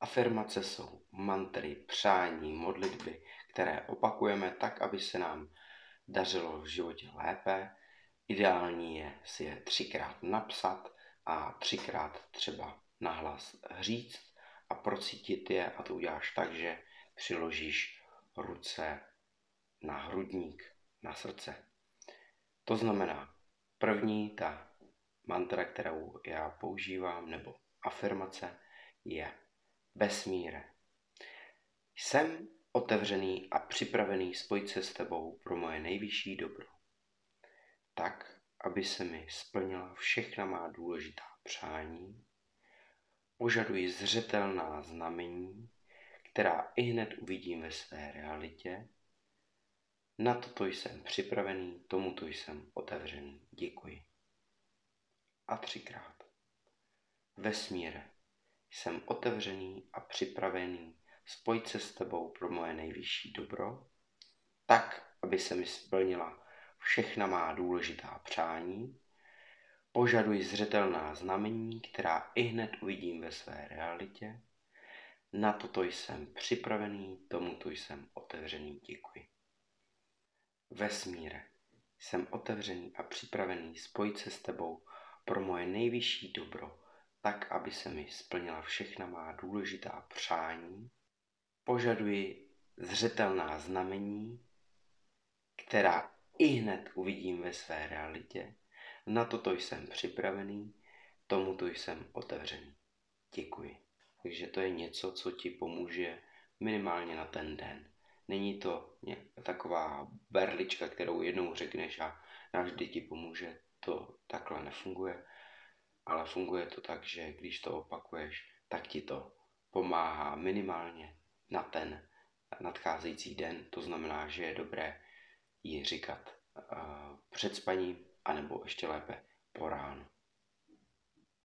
Afirmace jsou mantry, přání, modlitby, které opakujeme tak, aby se nám dařilo v životě lépe. Ideální je si je třikrát napsat a třikrát třeba nahlas říct a procítit je a to uděláš tak, že přiložíš ruce na hrudník, na srdce. To znamená, první ta mantra, kterou já používám, nebo afirmace, je Vesmíre. Jsem otevřený a připravený spojit se s tebou pro moje nejvyšší dobro. Tak, aby se mi splnila všechna má důležitá přání, požaduji zřetelná znamení, která i hned uvidím ve své realitě. Na toto jsem připravený, tomuto jsem otevřený. Děkuji. A třikrát. Vesmíre, jsem otevřený a připravený spojit se s tebou pro moje nejvyšší dobro, tak, aby se mi splnila všechna má důležitá přání. Požaduji zřetelná znamení, která i hned uvidím ve své realitě. Na toto jsem připravený, tomuto jsem otevřený, děkuji. Vesmíre, jsem otevřený a připravený spojit se s tebou pro moje nejvyšší dobro, tak, aby se mi splnila všechna má důležitá přání, požaduji zřetelná znamení, která i hned uvidím ve své realitě. Na toto jsem připravený, tomuto jsem otevřený. Děkuji. Takže to je něco, co ti pomůže minimálně na ten den. Není to taková berlička, kterou jednou řekneš a navždy ti pomůže. To takhle nefunguje ale funguje to tak, že když to opakuješ, tak ti to pomáhá minimálně na ten nadcházející den. To znamená, že je dobré ji říkat uh, před spaním, anebo ještě lépe po ránu.